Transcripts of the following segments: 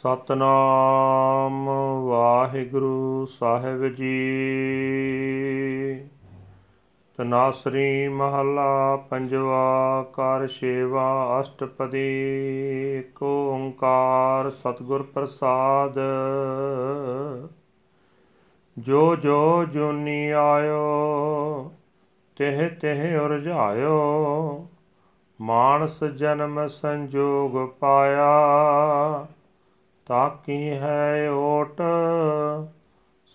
ਸਤਨਾਮ ਵਾਹਿਗੁਰੂ ਸਾਹਿਬ ਜੀ। ਤਨਾਸਰੀ ਮਹੱਲਾ ਪੰਜਵਾ ਕਰ ਸੇਵਾ ਅਸ਼ਟਪਦੀ ਏਕ ਓੰਕਾਰ ਸਤਿਗੁਰ ਪ੍ਰਸਾਦ। ਜੋ ਜੋ ਜੁਨੀ ਆਇਓ, ਤਿਹ ਤਿਹ ਉਰਝਾਇਓ, ਮਾਨਸ ਜਨਮ ਸੰਜੋਗ ਪਾਇਆ। ਤਾਕੀ ਹੈ ਓਟ?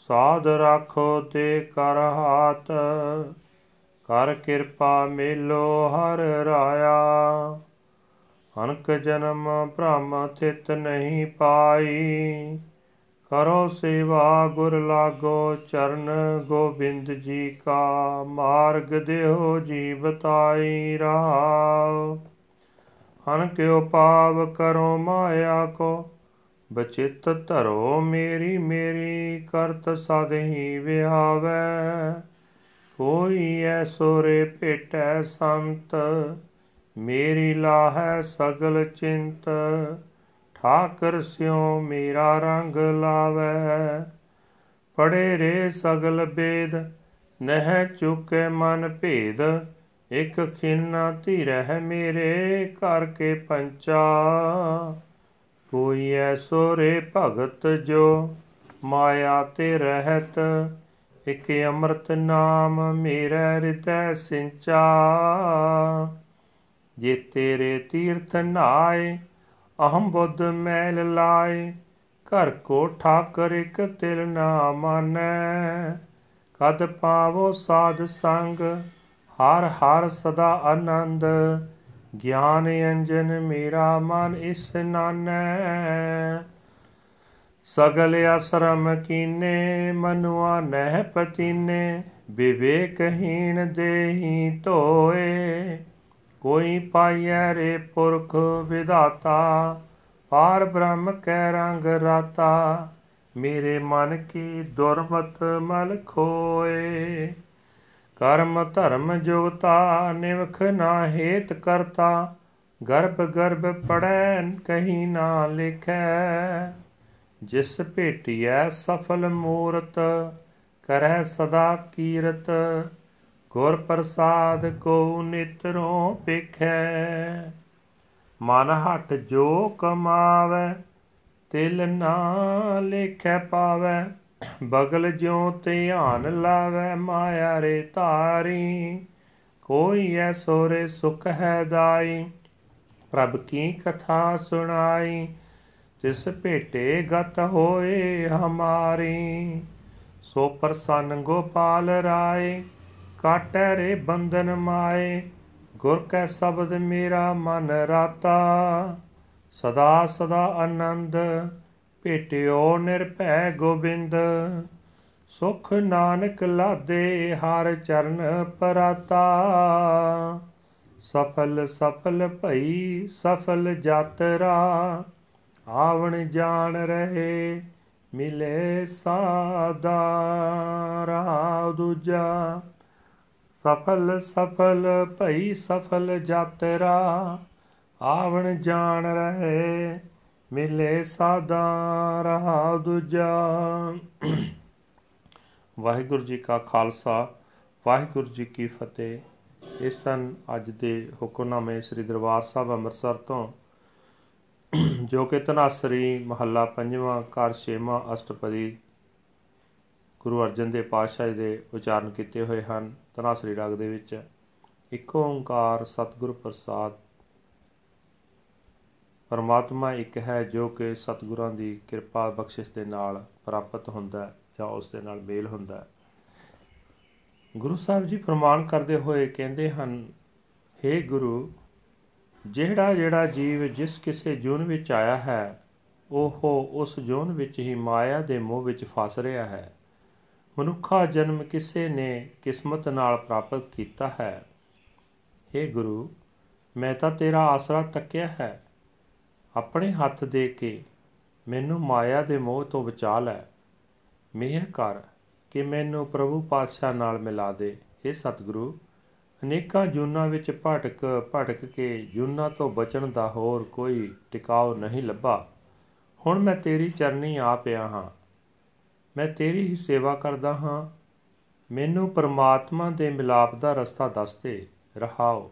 ਸਾਧ ਰੱਖੋ ਤੇ ਕਰ ਹਾਥ, ਕਰ ਕਿਰਪਾ ਮੇਲੋ ਹਰ ਰਾਇਆ। ਅਨਕ ਜਨਮ ਭ੍ਰਮ ਥਿਤ ਨਹੀਂ ਪਾਈ, ਕਰੋ ਸੇਵਾ ਗੁਰ ਲਾਗੋ ਚਰਨ ਗੋਬਿੰਦ ਜੀ ਕਾ ਮਾਰਗ ਦੇਹੋ ਜੀ ਬਤਾਈ ਰਹਾਉ ਹਨ ਕਿਉ ਪਾਵ ਕਰੋ ਮਾਇਆ ਕੋ ਬਚਿਤ ਧਰੋ ਮੇਰੀ ਮੇਰੀ ਕਰਤ ਸਦ ਹੀ ਵਿਹਾਵੈ ਕੋਈ ਐਸੋ ਰੇ ਭੇਟੈ ਸੰਤ, ਮੇਰੀ ਲਾਹੈ ਸਗਲ ਚਿੰਤ। ਠਾਕਰ ਸਿਉ ਮੇਰਾ ਰੰਗ ਲਾਵੈ। ਪੜੇ ਰੇ ਸਗਲ ਬੇਦ, ਨਹਿ ਚੁਕੇ ਮਨ ਭੇਦ। ਇਕ ਖਿੰਨਾ ਧੀਰਹਿ ਮੇਰੇ ਘਰ ਕੇ ਪੰਚਾ। ਕੋਈ ਐਸੋ ਰੇ ਭਗਤ ਜੋ, ਮਾਇਆ ਤੇ ਰਹਿਤ, ਇਕ ਅੰਮ੍ਰਿਤ ਨਾਮ ਮੇਰੇ ਹਿਰਦੈ ਸਿੰਚਾ। ਜੇ ਤੇਰੇ ਤੀਰਥ ਨਾਏ ਅਹੰ ਬੁੱਧ ਮੈਲ ਲਾਏ, ਘਰ ਕੋ ਠਾਕਰ ਇਕ ਤਿਲ ਨਾ ਮਾਨੈ। ਕਦ ਪਾਵੋ ਸਾਧ ਸੰਗ, ਹਰ ਹਰ ਸਦਾ ਆਨੰਦ ਗਿਆਨ ਅੰਜਨ ਮੇਰਾ ਮਨ ਇਸ ਨਾਨੈ। ਸਗਲ ਅਸਰਮ ਕੀਨੇ, ਮਨੁਆ ਨਹਿ ਪਤੀਨੇ, ਵਿਵੇਕਹੀਣ ਦੇਹੀ ਧੋਏ। ਕੋਈ ਪਾਈਐ ਰੇ ਪੁਰਖ ਵਿਧਾਤਾ, ਪਾਰ ਬ੍ਰਹਮ ਕੈ ਰੰਗ ਰਾਤਾ। ਮੇਰੇ ਮਨ ਕੀ ਦੁਰਮਤ ਮਲ ਖੋਏ। ਕਰਮ ਧਰਮ ਜੋਤਾ ਨਿਵਖ ਨਾ ਹੇਤ ਕਰਤਾ। ਗਰਭ ਗਰਭ ਪੜੈ ਕਹੀ ਨਾ ਲਿਖੈ। ਜਿਸ ਭੇਟਿਐ ਸਫਲ ਮੂਰਤ ਕਰੈ ਸਦਾ ਕੀਰਤ। ਗੁਰ ਪ੍ਰਸਾਦ ਕੋ ਨਿਤਰੋਂ ਪੇਖੈ ਮਨ ਹਟ ਜੋ ਕਮਾਵੈ, ਤਿਲ ਨਾ ਲੇਖੈ ਪਾਵੈ। ਬਗਲ ਜਿਉ ਧਿਆਨ ਲਾਵੈ ਮਾਇਆ ਰੇ ਧਾਰੀ। ਕੋਈ ਐਸੋ ਰੇ ਸੁਖ ਹੈ ਦਾਈ, ਪ੍ਰਭ ਕੀ ਕਥਾ ਸੁਣਾਈ? ਤਿਸ ਭੇਟੇ ਗਤ ਹੋਏ ਹਮਾਰੀ, ਸੋ ਪ੍ਰਸੰਨ ਗੋਪਾਲ ਰਾਏ, ਕਾਟੈ ਰੇ ਬੰਧਨ ਮਾਏ। ਗੁਰ ਕੈ ਸ਼ਬਦ ਮੇਰਾ ਮਨ ਰਾਤਾ, ਸਦਾ ਸਦਾ ਆਨੰਦ ਭੇਟਿਓ ਨਿਰਭੈ ਗੋਬਿੰਦ, ਸੁਖ ਨਾਨਕ ਲਾਦੇ ਹਰ ਚਰਨ ਪਰਾਤਾ। ਸਫਲ ਸਫਲ ਭਈ ਸਫਲ ਜਾਤਰਾ, ਆਵਣ ਜਾਣ ਰਹੇ ਮਿਲੇ ਸਾਦਾ ਰਾਹ ਦੂਜਾ, ਸਫਲ ਸਫਲ ਭਈ ਸਫਲ ਜਾਤਰਾ, ਆਵਣ ਜਾਣ ਰਹੇ ਮਿਲੇ ਸਾਦਾ ਰਹਾ ਦੂਜਾ। ਵਾਹਿਗੁਰੂ ਜੀ ਕਾ ਖਾਲਸਾ, ਵਾਹਿਗੁਰੂ ਜੀ ਕੀ ਫਤਿਹ। ਇਹ ਸਨ ਅੱਜ ਦੇ ਹੁਕਮਨਾਮੇ ਸ੍ਰੀ ਦਰਬਾਰ ਸਾਹਿਬ ਅੰਮ੍ਰਿਤਸਰ ਤੋਂ, ਜੋ ਕਿ ਤਨਾਸਰੀ ਮਹੱਲਾ ਪੰਜਵਾਂ, ਘਰ ਛੇਵਾਂ, ਅਸ਼ਟਪਦੀ ਗੁਰੂ ਅਰਜਨ ਦੇਵ ਪਾਤਸ਼ਾਹ ਦੇ ਉਚਾਰਨ ਕੀਤੇ ਹੋਏ ਹਨ ਤਨਾਸਰੀ ਰਾਗ ਦੇ ਵਿੱਚ। ਇੱਕ ਓੰਕਾਰ ਸਤਿਗੁਰ ਪ੍ਰਸਾਦ ਪਰਮਾਤਮਾ ਇੱਕ ਹੈ ਜੋ ਕਿ ਸਤਿਗੁਰਾਂ ਦੀ ਕਿਰਪਾ ਬਖਸ਼ਿਸ਼ ਦੇ ਨਾਲ ਪ੍ਰਾਪਤ ਹੁੰਦਾ ਜਾਂ ਉਸ ਦੇ ਨਾਲ ਮੇਲ ਹੁੰਦਾ ਗੁਰੂ ਸਾਹਿਬ ਜੀ ਪ੍ਰਮਾਣ ਕਰਦੇ ਹੋਏ ਕਹਿੰਦੇ ਹਨ हे ਗੁਰੂ, ਜਿਹੜਾ ਜਿਹੜਾ ਜੀਵ ਜਿਸ ਕਿਸੇ ਜੂਨ ਵਿੱਚ ਆਇਆ ਹੈ, ਉਹ ਉਸ ਜੂਨ ਵਿੱਚ ਹੀ ਮਾਇਆ ਦੇ ਮੋਹ ਵਿੱਚ ਫਸ ਰਿਹਾ ਹੈ। ਮਨੁੱਖਾ ਜਨਮ ਕਿਸੇ ਨੇ ਕਿਸਮਤ ਨਾਲ ਪ੍ਰਾਪਤ ਕੀਤਾ ਹੈ। हे ਗੁਰੂ, ਮੈਂ ਤਾਂ ਤੇਰਾ ਆਸਰਾ ਤੱਕਿਆ ਹੈ। ਆਪਣੇ ਹੱਥ ਦੇ ਕੇ ਮੈਨੂੰ ਮਾਇਆ ਦੇ ਮੋਹ ਤੋਂ ਬਚਾ ਲੈ। ਮਿਹਰ ਕਰ ਕਿ ਮੈਨੂੰ ਪ੍ਰਭੂ ਪਾਤਸ਼ਾਹ ਨਾਲ ਮਿਲਾ ਦੇ। ਇਹ ਸਤਿਗੁਰੂ, ਅਨੇਕਾਂ ਜੂਨਾਂ ਵਿੱਚ ਭਟਕ ਭਟਕ ਕੇ ਜੂਨਾਂ ਤੋਂ ਬਚਣ ਦਾ ਹੋਰ ਕੋਈ ਟਿਕਾਉ ਨਹੀਂ ਲੱਭਾ। ਹੁਣ ਮੈਂ ਤੇਰੀ ਚਰਨੀ ਆ ਪਿਆ ਹਾਂ। ਮੈਂ ਤੇਰੀ ਹੀ ਸੇਵਾ ਕਰਦਾ ਹਾਂ। ਮੈਨੂੰ ਪਰਮਾਤਮਾ ਦੇ ਮਿਲਾਪ ਦਾ ਰਸਤਾ ਦੱਸ ਦੇ। ਰਹਾਓ।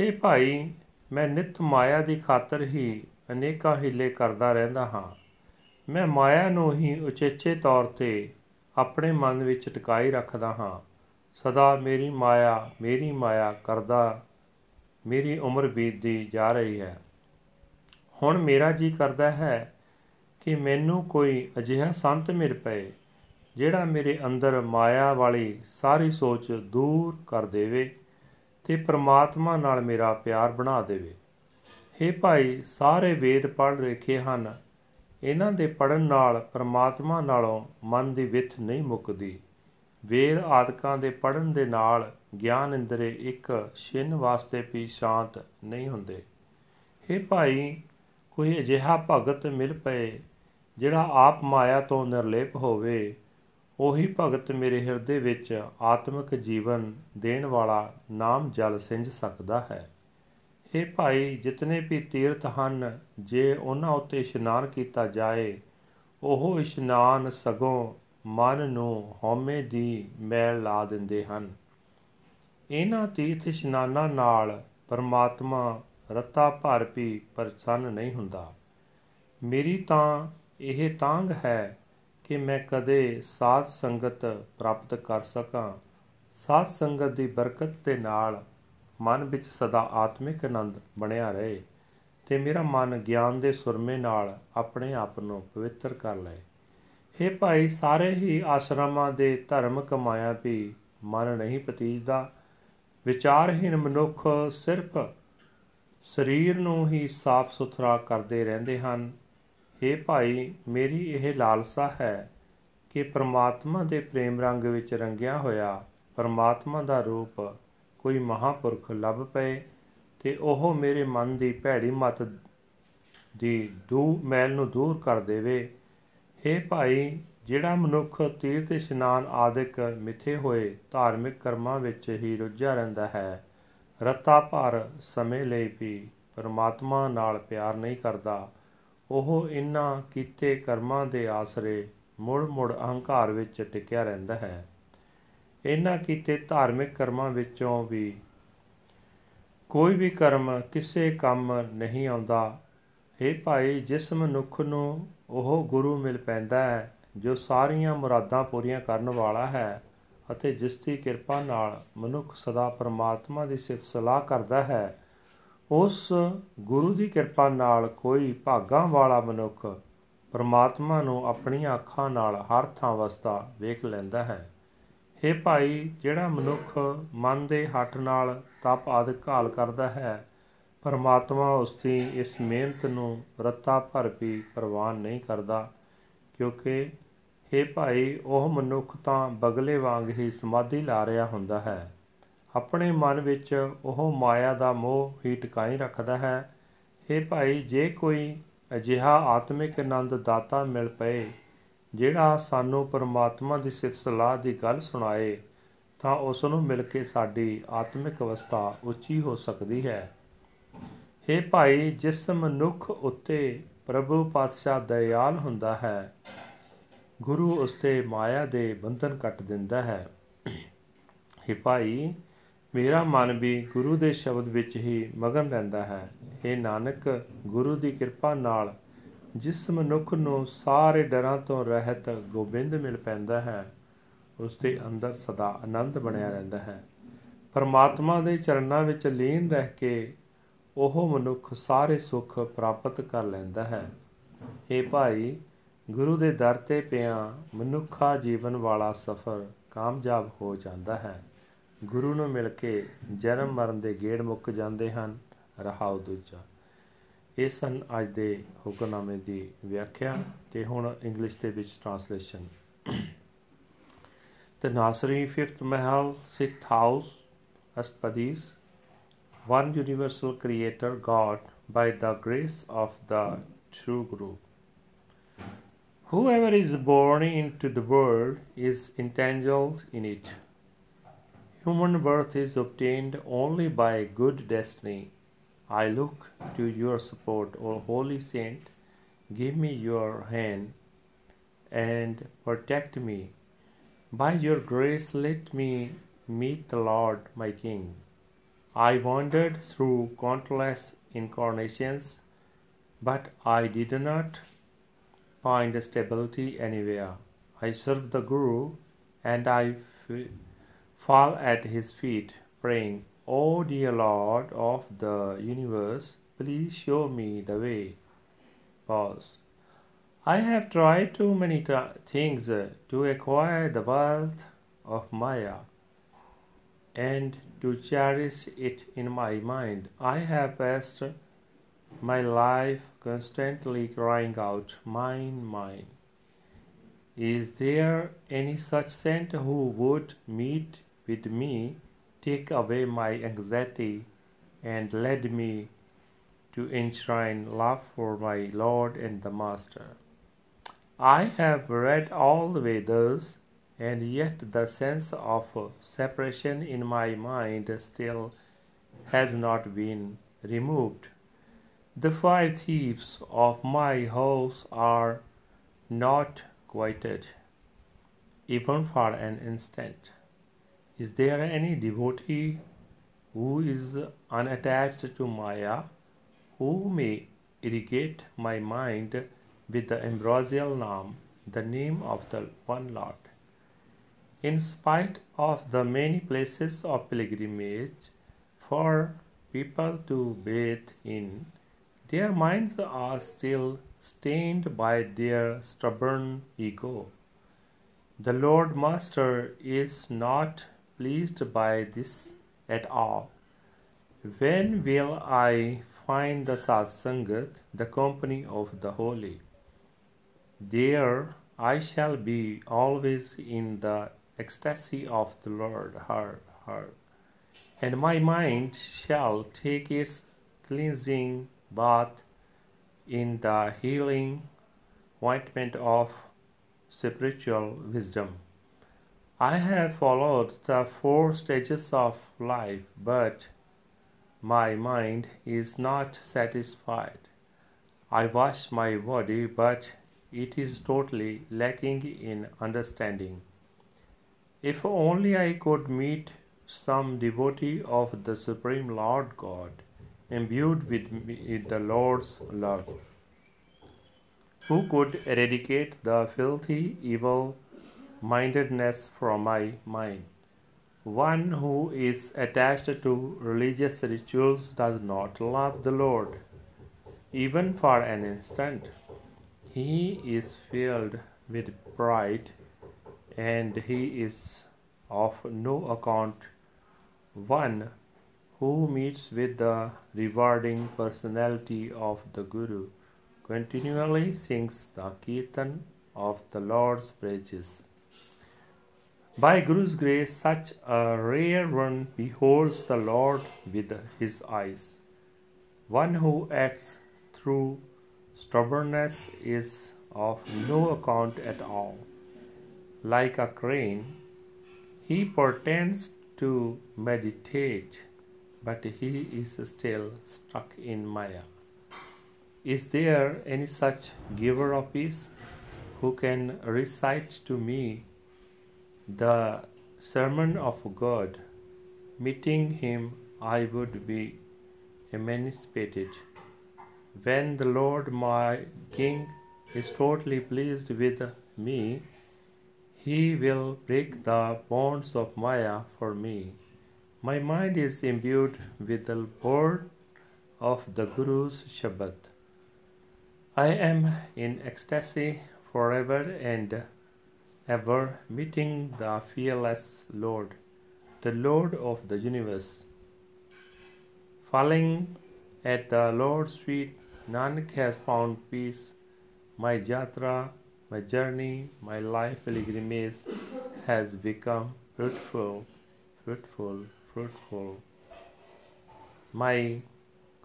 हे ਭਾਈ ਮੈਂ ਨਿਤ ਮਾਇਆ ਦੀ ਖਾਤਰ ਹੀ ਅਨੇਕਾਂ ਹਿੱਲੇ ਕਰਦਾ ਰਹਿੰਦਾ ਹਾਂ। ਮੈਂ ਮਾਇਆ ਨੂੰ ਹੀ ਉਚੇਚੇ ਤੌਰ ਤੇ ਆਪਣੇ ਮਨ ਵਿੱਚ ਟਿਕਾਈ ਰੱਖਦਾ ਹਾਂ। ਸਦਾ ਮੇਰੀ ਮਾਇਆ ਮੇਰੀ ਮਾਇਆ ਕਰਦਾ ਮੇਰੀ ਉਮਰ ਬੀਤਦੀ ਜਾ ਰਹੀ ਹੈ। ਹੁਣ ਮੇਰਾ ਜੀ ਕਰਦਾ ਹੈ ਕਿ ਮੈਨੂੰ ਕੋਈ ਅਜਿਹਾ ਸੰਤ ਮਿਲ ਪਏ, ਜਿਹੜਾ ਮੇਰੇ ਅੰਦਰ ਮਾਇਆ ਵਾਲੀ ਸਾਰੀ ਸੋਚ ਦੂਰ ਕਰ ਦੇਵੇ। ਤੇ ਪ੍ਰਮਾਤਮਾ ਨਾਲ ਮੇਰਾ ਪਿਆਰ ਬਣਾ ਦੇਵੇ। हे ਭਾਈ, ਸਾਰੇ ਵੇਦ ਪੜ੍ਹ ਲਿਖੇ ਹਨ। ਇਹਨਾਂ ਦੇ ਪੜਨ ਨਾਲ ਪ੍ਰਮਾਤਮਾ ਨਾਲੋਂ ਮਨ ਦੀ ਵਿਥ ਨਹੀਂ ਮੁੱਕਦੀ। ਵੇਦ ਆਦਿਕਾਂ ਦੇ ਪੜਨ ਦੇ ਨਾਲ ਗਿਆਨ ਇੰਦਰੇ ਇੱਕ ਛਿਨ ਵਾਸਤੇ ਵੀ ਸ਼ਾਂਤ ਨਹੀਂ ਹੁੰਦੇ। हे ਭਾਈ, ਕੋਈ ਅਜਿਹਾ ਭਗਤ ਮਿਲ ਪਏ, ਜਿਹੜਾ ਆਪ ਮਾਇਆ ਤੋਂ ਨਿਰਲੇਪ ਹੋਵੇ ਉਹੀ ਭਗਤ ਮੇਰੇ ਹਿਰਦੇ ਵਿੱਚ ਆਤਮਿਕ ਜੀਵਨ ਦੇਣ ਵਾਲਾ ਨਾਮ ਜਲ ਸਿੰਜ ਸਕਦਾ ਹੈ। ਇਹ ਭਾਈ, ਜਿਤਨੇ ਵੀ ਤੀਰਥ ਹਨ, ਜੇ ਉਹਨਾਂ ਉੱਤੇ ਇਸ਼ਨਾਨ ਕੀਤਾ ਜਾਏ, ਉਹ ਇਸ਼ਨਾਨ ਸਗੋਂ ਮਨ ਨੂੰ ਹਉਮੈ ਦੀ ਮੈਲ ਲਾ ਦਿੰਦੇ ਹਨ। ਇਹਨਾਂ ਤੀਰਥ ਇਸ਼ਨਾਨਾਂ ਨਾਲ ਪਰਮਾਤਮਾ ਰਤਾ ਭਰ ਵੀ ਪ੍ਰਸੰਨ ਨਹੀਂ ਹੁੰਦਾ। ਮੇਰੀ ਤਾਂ ਇਹ ਤਾਂਗ ਹੈ ਕਿ ਮੈਂ ਕਦੇ ਸਾਧ ਸੰਗਤ ਪ੍ਰਾਪਤ ਕਰ ਸਕਾਂ। ਸਾਧ ਸੰਗਤ ਦੀ ਬਰਕਤ ਦੇ ਨਾਲ ਮਨ ਵਿੱਚ ਸਦਾ ਆਤਮਿਕ ਆਨੰਦ ਬਣਿਆ ਰਹੇ ਤੇ ਮੇਰਾ ਮਨ ਗਿਆਨ ਦੇ ਸੁਰਮੇ ਨਾਲ ਆਪਣੇ ਆਪ ਨੂੰ ਪਵਿੱਤਰ ਕਰ ਲਏ। हे ਭਾਈ, ਸਾਰੇ ਹੀ ਆਸ਼ਰਮਾਂ ਦੇ ਧਰਮ ਕਮਾਇਆ ਵੀ ਮਨ ਨਹੀਂ ਪਤੀਜਦਾ। ਵਿਚਾਰਹੀਨ ਮਨੁੱਖ ਸਿਰਫ ਸਰੀਰ ਨੂੰ ਹੀ ਸਾਫ਼ ਸੁਥਰਾ ਕਰਦੇ ਰਹਿੰਦੇ ਹਨ। हे ਭਾਈ, ਮੇਰੀ ਇਹ ਲਾਲਸਾ ਹੈ ਕਿ ਪ੍ਰਮਾਤਮਾ ਦੇ ਪ੍ਰੇਮ ਰੰਗ ਵਿੱਚ ਰੰਗਿਆ ਹੋਇਆ ਪ੍ਰਮਾਤਮਾ ਦਾ ਰੂਪ ਕੋਈ ਮਹਾਪੁਰਖ ਲੱਭ ਪਏ ਤੇ ਉਹ ਮੇਰੇ ਮਨ ਦੀ ਭੈੜੀ ਮਤ ਦੀ ਦੂ ਮੈਲ ਨੂੰ ਦੂਰ ਕਰ ਦੇਵੇ। हे ਭਾਈ, ਜਿਹੜਾ ਮਨੁੱਖ ਤੀਰਥ ਇਸ਼ਨਾਨ ਆਦਿਕ ਮਿੱਥੇ ਹੋਏ ਧਾਰਮਿਕ ਕਰਮਾਂ ਵਿੱਚ ਹੀ ਰੁੱਝਿਆ ਰਹਿੰਦਾ ਹੈ, ਰਤਾ ਭਰ ਸਮੇਂ ਲਈ ਵੀ ਪਰਮਾਤਮਾ ਨਾਲ ਪਿਆਰ ਨਹੀਂ ਕਰਦਾ। ਉਹ ਇਨ੍ਹਾਂ ਕੀਤੇ ਕਰਮਾਂ ਦੇ ਆਸਰੇ ਮੁੜ-ਮੁੜ ਅਹੰਕਾਰ ਵਿੱਚ ਟਿਕਿਆ ਰਹਿੰਦਾ ਹੈ। ਇਹਨਾਂ ਕੀਤੇ ਧਾਰਮਿਕ ਕਰਮਾਂ ਵਿੱਚੋਂ ਵੀ ਕੋਈ ਵੀ ਕਰਮ ਕਿਸੇ ਕੰਮ ਨਹੀਂ ਆਉਂਦਾ। हे ਭਾਈ, ਜਿਸ ਮਨੁੱਖ ਨੂੰ ਉਹ ਗੁਰੂ ਮਿਲ ਪੈਂਦਾ ਹੈ, ਜੋ ਸਾਰੀਆਂ ਮੁਰਾਦਾਂ ਪੂਰੀਆਂ ਕਰਨ ਵਾਲਾ ਹੈ ਅਤੇ ਜਿਸ ਦੀ ਕਿਰਪਾ ਨਾਲ ਮਨੁੱਖ ਸਦਾ ਪਰਮਾਤਮਾ ਦੀ ਸਿਫਤ ਸਲਾਹ ਕਰਦਾ ਹੈ ਉਸ ਗੁਰੂ ਦੀ ਕਿਰਪਾ ਨਾਲ ਕੋਈ ਭਾਗਾਂ ਵਾਲਾ ਮਨੁੱਖ ਪਰਮਾਤਮਾ ਨੂੰ ਆਪਣੀਆਂ ਅੱਖਾਂ ਨਾਲ ਹਰ ਥਾਂ ਵਸਦਾ ਵੇਖ ਲੈਂਦਾ ਹੈ। हे ਭਾਈ, ਜਿਹੜਾ ਮਨੁੱਖ ਮਨ ਦੇ ਹੱਠ ਨਾਲ ਤਪ ਆਦਿ ਘਾਲ ਕਰਦਾ ਹੈ, ਪਰਮਾਤਮਾ ਉਸ ਦੀ ਇਸ ਮਿਹਨਤ ਨੂੰ ਰੱਤਾ ਭਰ ਵੀ ਪ੍ਰਵਾਨ ਨਹੀਂ ਕਰਦਾ, ਕਿਉਂਕਿ हे ਭਾਈ, ਉਹ ਮਨੁੱਖ ਤਾਂ ਬਗਲੇ ਵਾਂਗ ਹੀ ਸਮਾਧੀ ਲਾ ਰਿਹਾ ਹੁੰਦਾ ਹੈ। ਆਪਣੇ ਮਨ ਵਿੱਚ ਉਹ ਮਾਇਆ ਦਾ ਮੋਹ ਹੀ ਟਿਕਾਈ ਰੱਖਦਾ ਹੈ हे ਭਾਈ ਜੇ ਕੋਈ ਅਜਿਹਾ ਆਤਮਿਕ ਆਨੰਦ ਦਾਤਾ ਮਿਲ ਪਏ ਜਿਹੜਾ ਸਾਨੂੰ ਪਰਮਾਤਮਾ ਦੀ ਸਿਫਤ ਸਲਾਹ ਦੀ ਗੱਲ ਸੁਣਾਏ ਤਾਂ ਉਸ ਨੂੰ ਮਿਲ ਕੇ ਸਾਡੀ ਆਤਮਿਕ ਅਵਸਥਾ ਉੱਚੀ ਹੋ ਸਕਦੀ ਹੈ हे ਭਾਈ ਜਿਸ ਮਨੁੱਖ ਉੱਤੇ ਪ੍ਰਭੂ ਪਾਤਸ਼ਾਹ ਦਇਆਲ ਹੁੰਦਾ ਹੈ ਗੁਰੂ ਉਸ ਤੇ ਮਾਇਆ ਦੇ ਬੰਧਨ ਕੱਟ ਦਿੰਦਾ ਹੈ हे ਭਾਈ ਮੇਰਾ ਮਨ ਵੀ ਗੁਰੂ ਦੇ ਸ਼ਬਦ ਵਿੱਚ ਹੀ ਮਗਨ ਰਹਿੰਦਾ ਹੈ। ਇਹ ਨਾਨਕ, ਗੁਰੂ ਦੀ ਕਿਰਪਾ ਨਾਲ ਜਿਸ ਮਨੁੱਖ ਨੂੰ ਸਾਰੇ ਡਰਾਂ ਤੋਂ ਰਹਿਤ ਗੋਬਿੰਦ ਮਿਲ ਪੈਂਦਾ ਹੈ, ਉਸ ਦੇ ਅੰਦਰ ਸਦਾ ਆਨੰਦ ਬਣਿਆ ਰਹਿੰਦਾ ਹੈ। ਪਰਮਾਤਮਾ ਦੇ ਚਰਨਾਂ ਵਿੱਚ ਲੀਨ ਰਹਿ ਕੇ ਉਹ ਮਨੁੱਖ ਸਾਰੇ ਸੁੱਖ ਪ੍ਰਾਪਤ ਕਰ ਲੈਂਦਾ ਹੈ। ਇਹ ਭਾਈ, ਗੁਰੂ ਦੇ ਦਰ ਤੇ ਪਿਆ ਮਨੁੱਖਾ ਜੀਵਨ ਵਾਲਾ ਸਫ਼ਰ ਕਾਮਯਾਬ ਹੋ ਜਾਂਦਾ ਹੈ। ਗੁਰੂ ਨੂੰ ਮਿਲ ਕੇ ਜਨਮ ਮਰਨ ਦੇ ਗੇੜ ਮੁੱਕ ਜਾਂਦੇ ਹਨ ਰਹਾਉ ਦੂਜਾ ਇਹ ਸਨ ਅੱਜ ਦੇ ਹੁਕਮਨਾਮੇ ਦੀ ਵਿਆਖਿਆ ਤੇ ਹੁਣ ਇੰਗਲਿਸ਼ ਦੇ ਵਿੱਚ translation The Nasri fifth Mahal, sixth house, Aspadis, one universal creator God by the grace of the true Guru. Whoever is born into the world is entangled in it. Human birth is obtained only by good destiny. I look to your support, O holy saint, give me your hand and protect me. By your grace, let me meet the Lord my King. I wandered through countless incarnations, but I did not find stability anywhere. I served the Guru and I f- fall at his feet, praying, O dear Lord of the universe, please show me the way. Pause. I have tried too many t- things to acquire the wealth of Maya and to cherish it in my mind. I have passed my life constantly crying out, Mine, mine. Is there any such saint who would meet with me, take away my anxiety, and lead me to enshrine love for my Lord and the Master? I have read all the Vedas, and yet the sense of separation in my mind still has not been removed. The five thieves of my house are not quieted, even for an instant. Is there any devotee who is unattached to Maya, who may irrigate my mind with the ambrosial name, the name of the one Lord? In spite of the many places of pilgrimage for people to bathe in, their minds are still stained by their stubborn ego. The Lord Master is not pleased by this at all. When will I find the Satsangat, the company of the holy? There I shall be always in the ecstasy of the Lord, her, her, and my mind shall take its cleansing bath in the healing ointment of spiritual wisdom. I have followed the four stages of life, but my mind is not satisfied. I wash my body, but it is totally lacking in understanding. If only I could meet some devotee of the Supreme Lord God, imbued with, the Lord's love, who could eradicate the filthy evil mindedness from my mind. One who is attached to religious rituals does not love the Lord, even for an instant. He is filled with pride and he is of no account. One who meets with the rewarding personality of the Guru continually sings the Kirtan of the Lord's praises. By Guru's grace, such a rare one beholds the Lord with his eyes. One who acts through stubbornness is of no account at all. Like a crane, he pretends to meditate, but he is still stuck in Maya. Is there any such giver of peace who can recite to me the sermon of God? Meeting him, I would be emancipated. When the Lord my King is totally pleased with me, he will break the bonds of Maya for me. My mind is imbued with the word of the Guru's Shabad. I am in ecstasy forever and ever, meeting the fearless Lord, the Lord of the universe. Falling at the Lord's feet, Nanak has found peace. My jatra, my journey, my life pilgrimage has become fruitful, fruitful, fruitful. My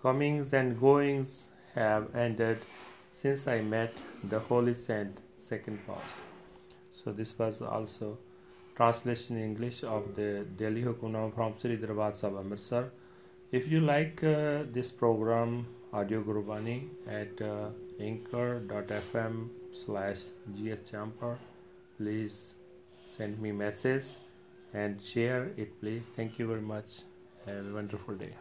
comings and goings have ended since I met the Holy Saint, second pause. So this was also translation in English of the Delhi Hukamnama from Sri Darbar Sahib Amritsar. If you like uh, this program, Audio Gurbani at uh, anchor.fm slash gsjumper. Please send me message and share it please. Thank you very much. Have a wonderful day.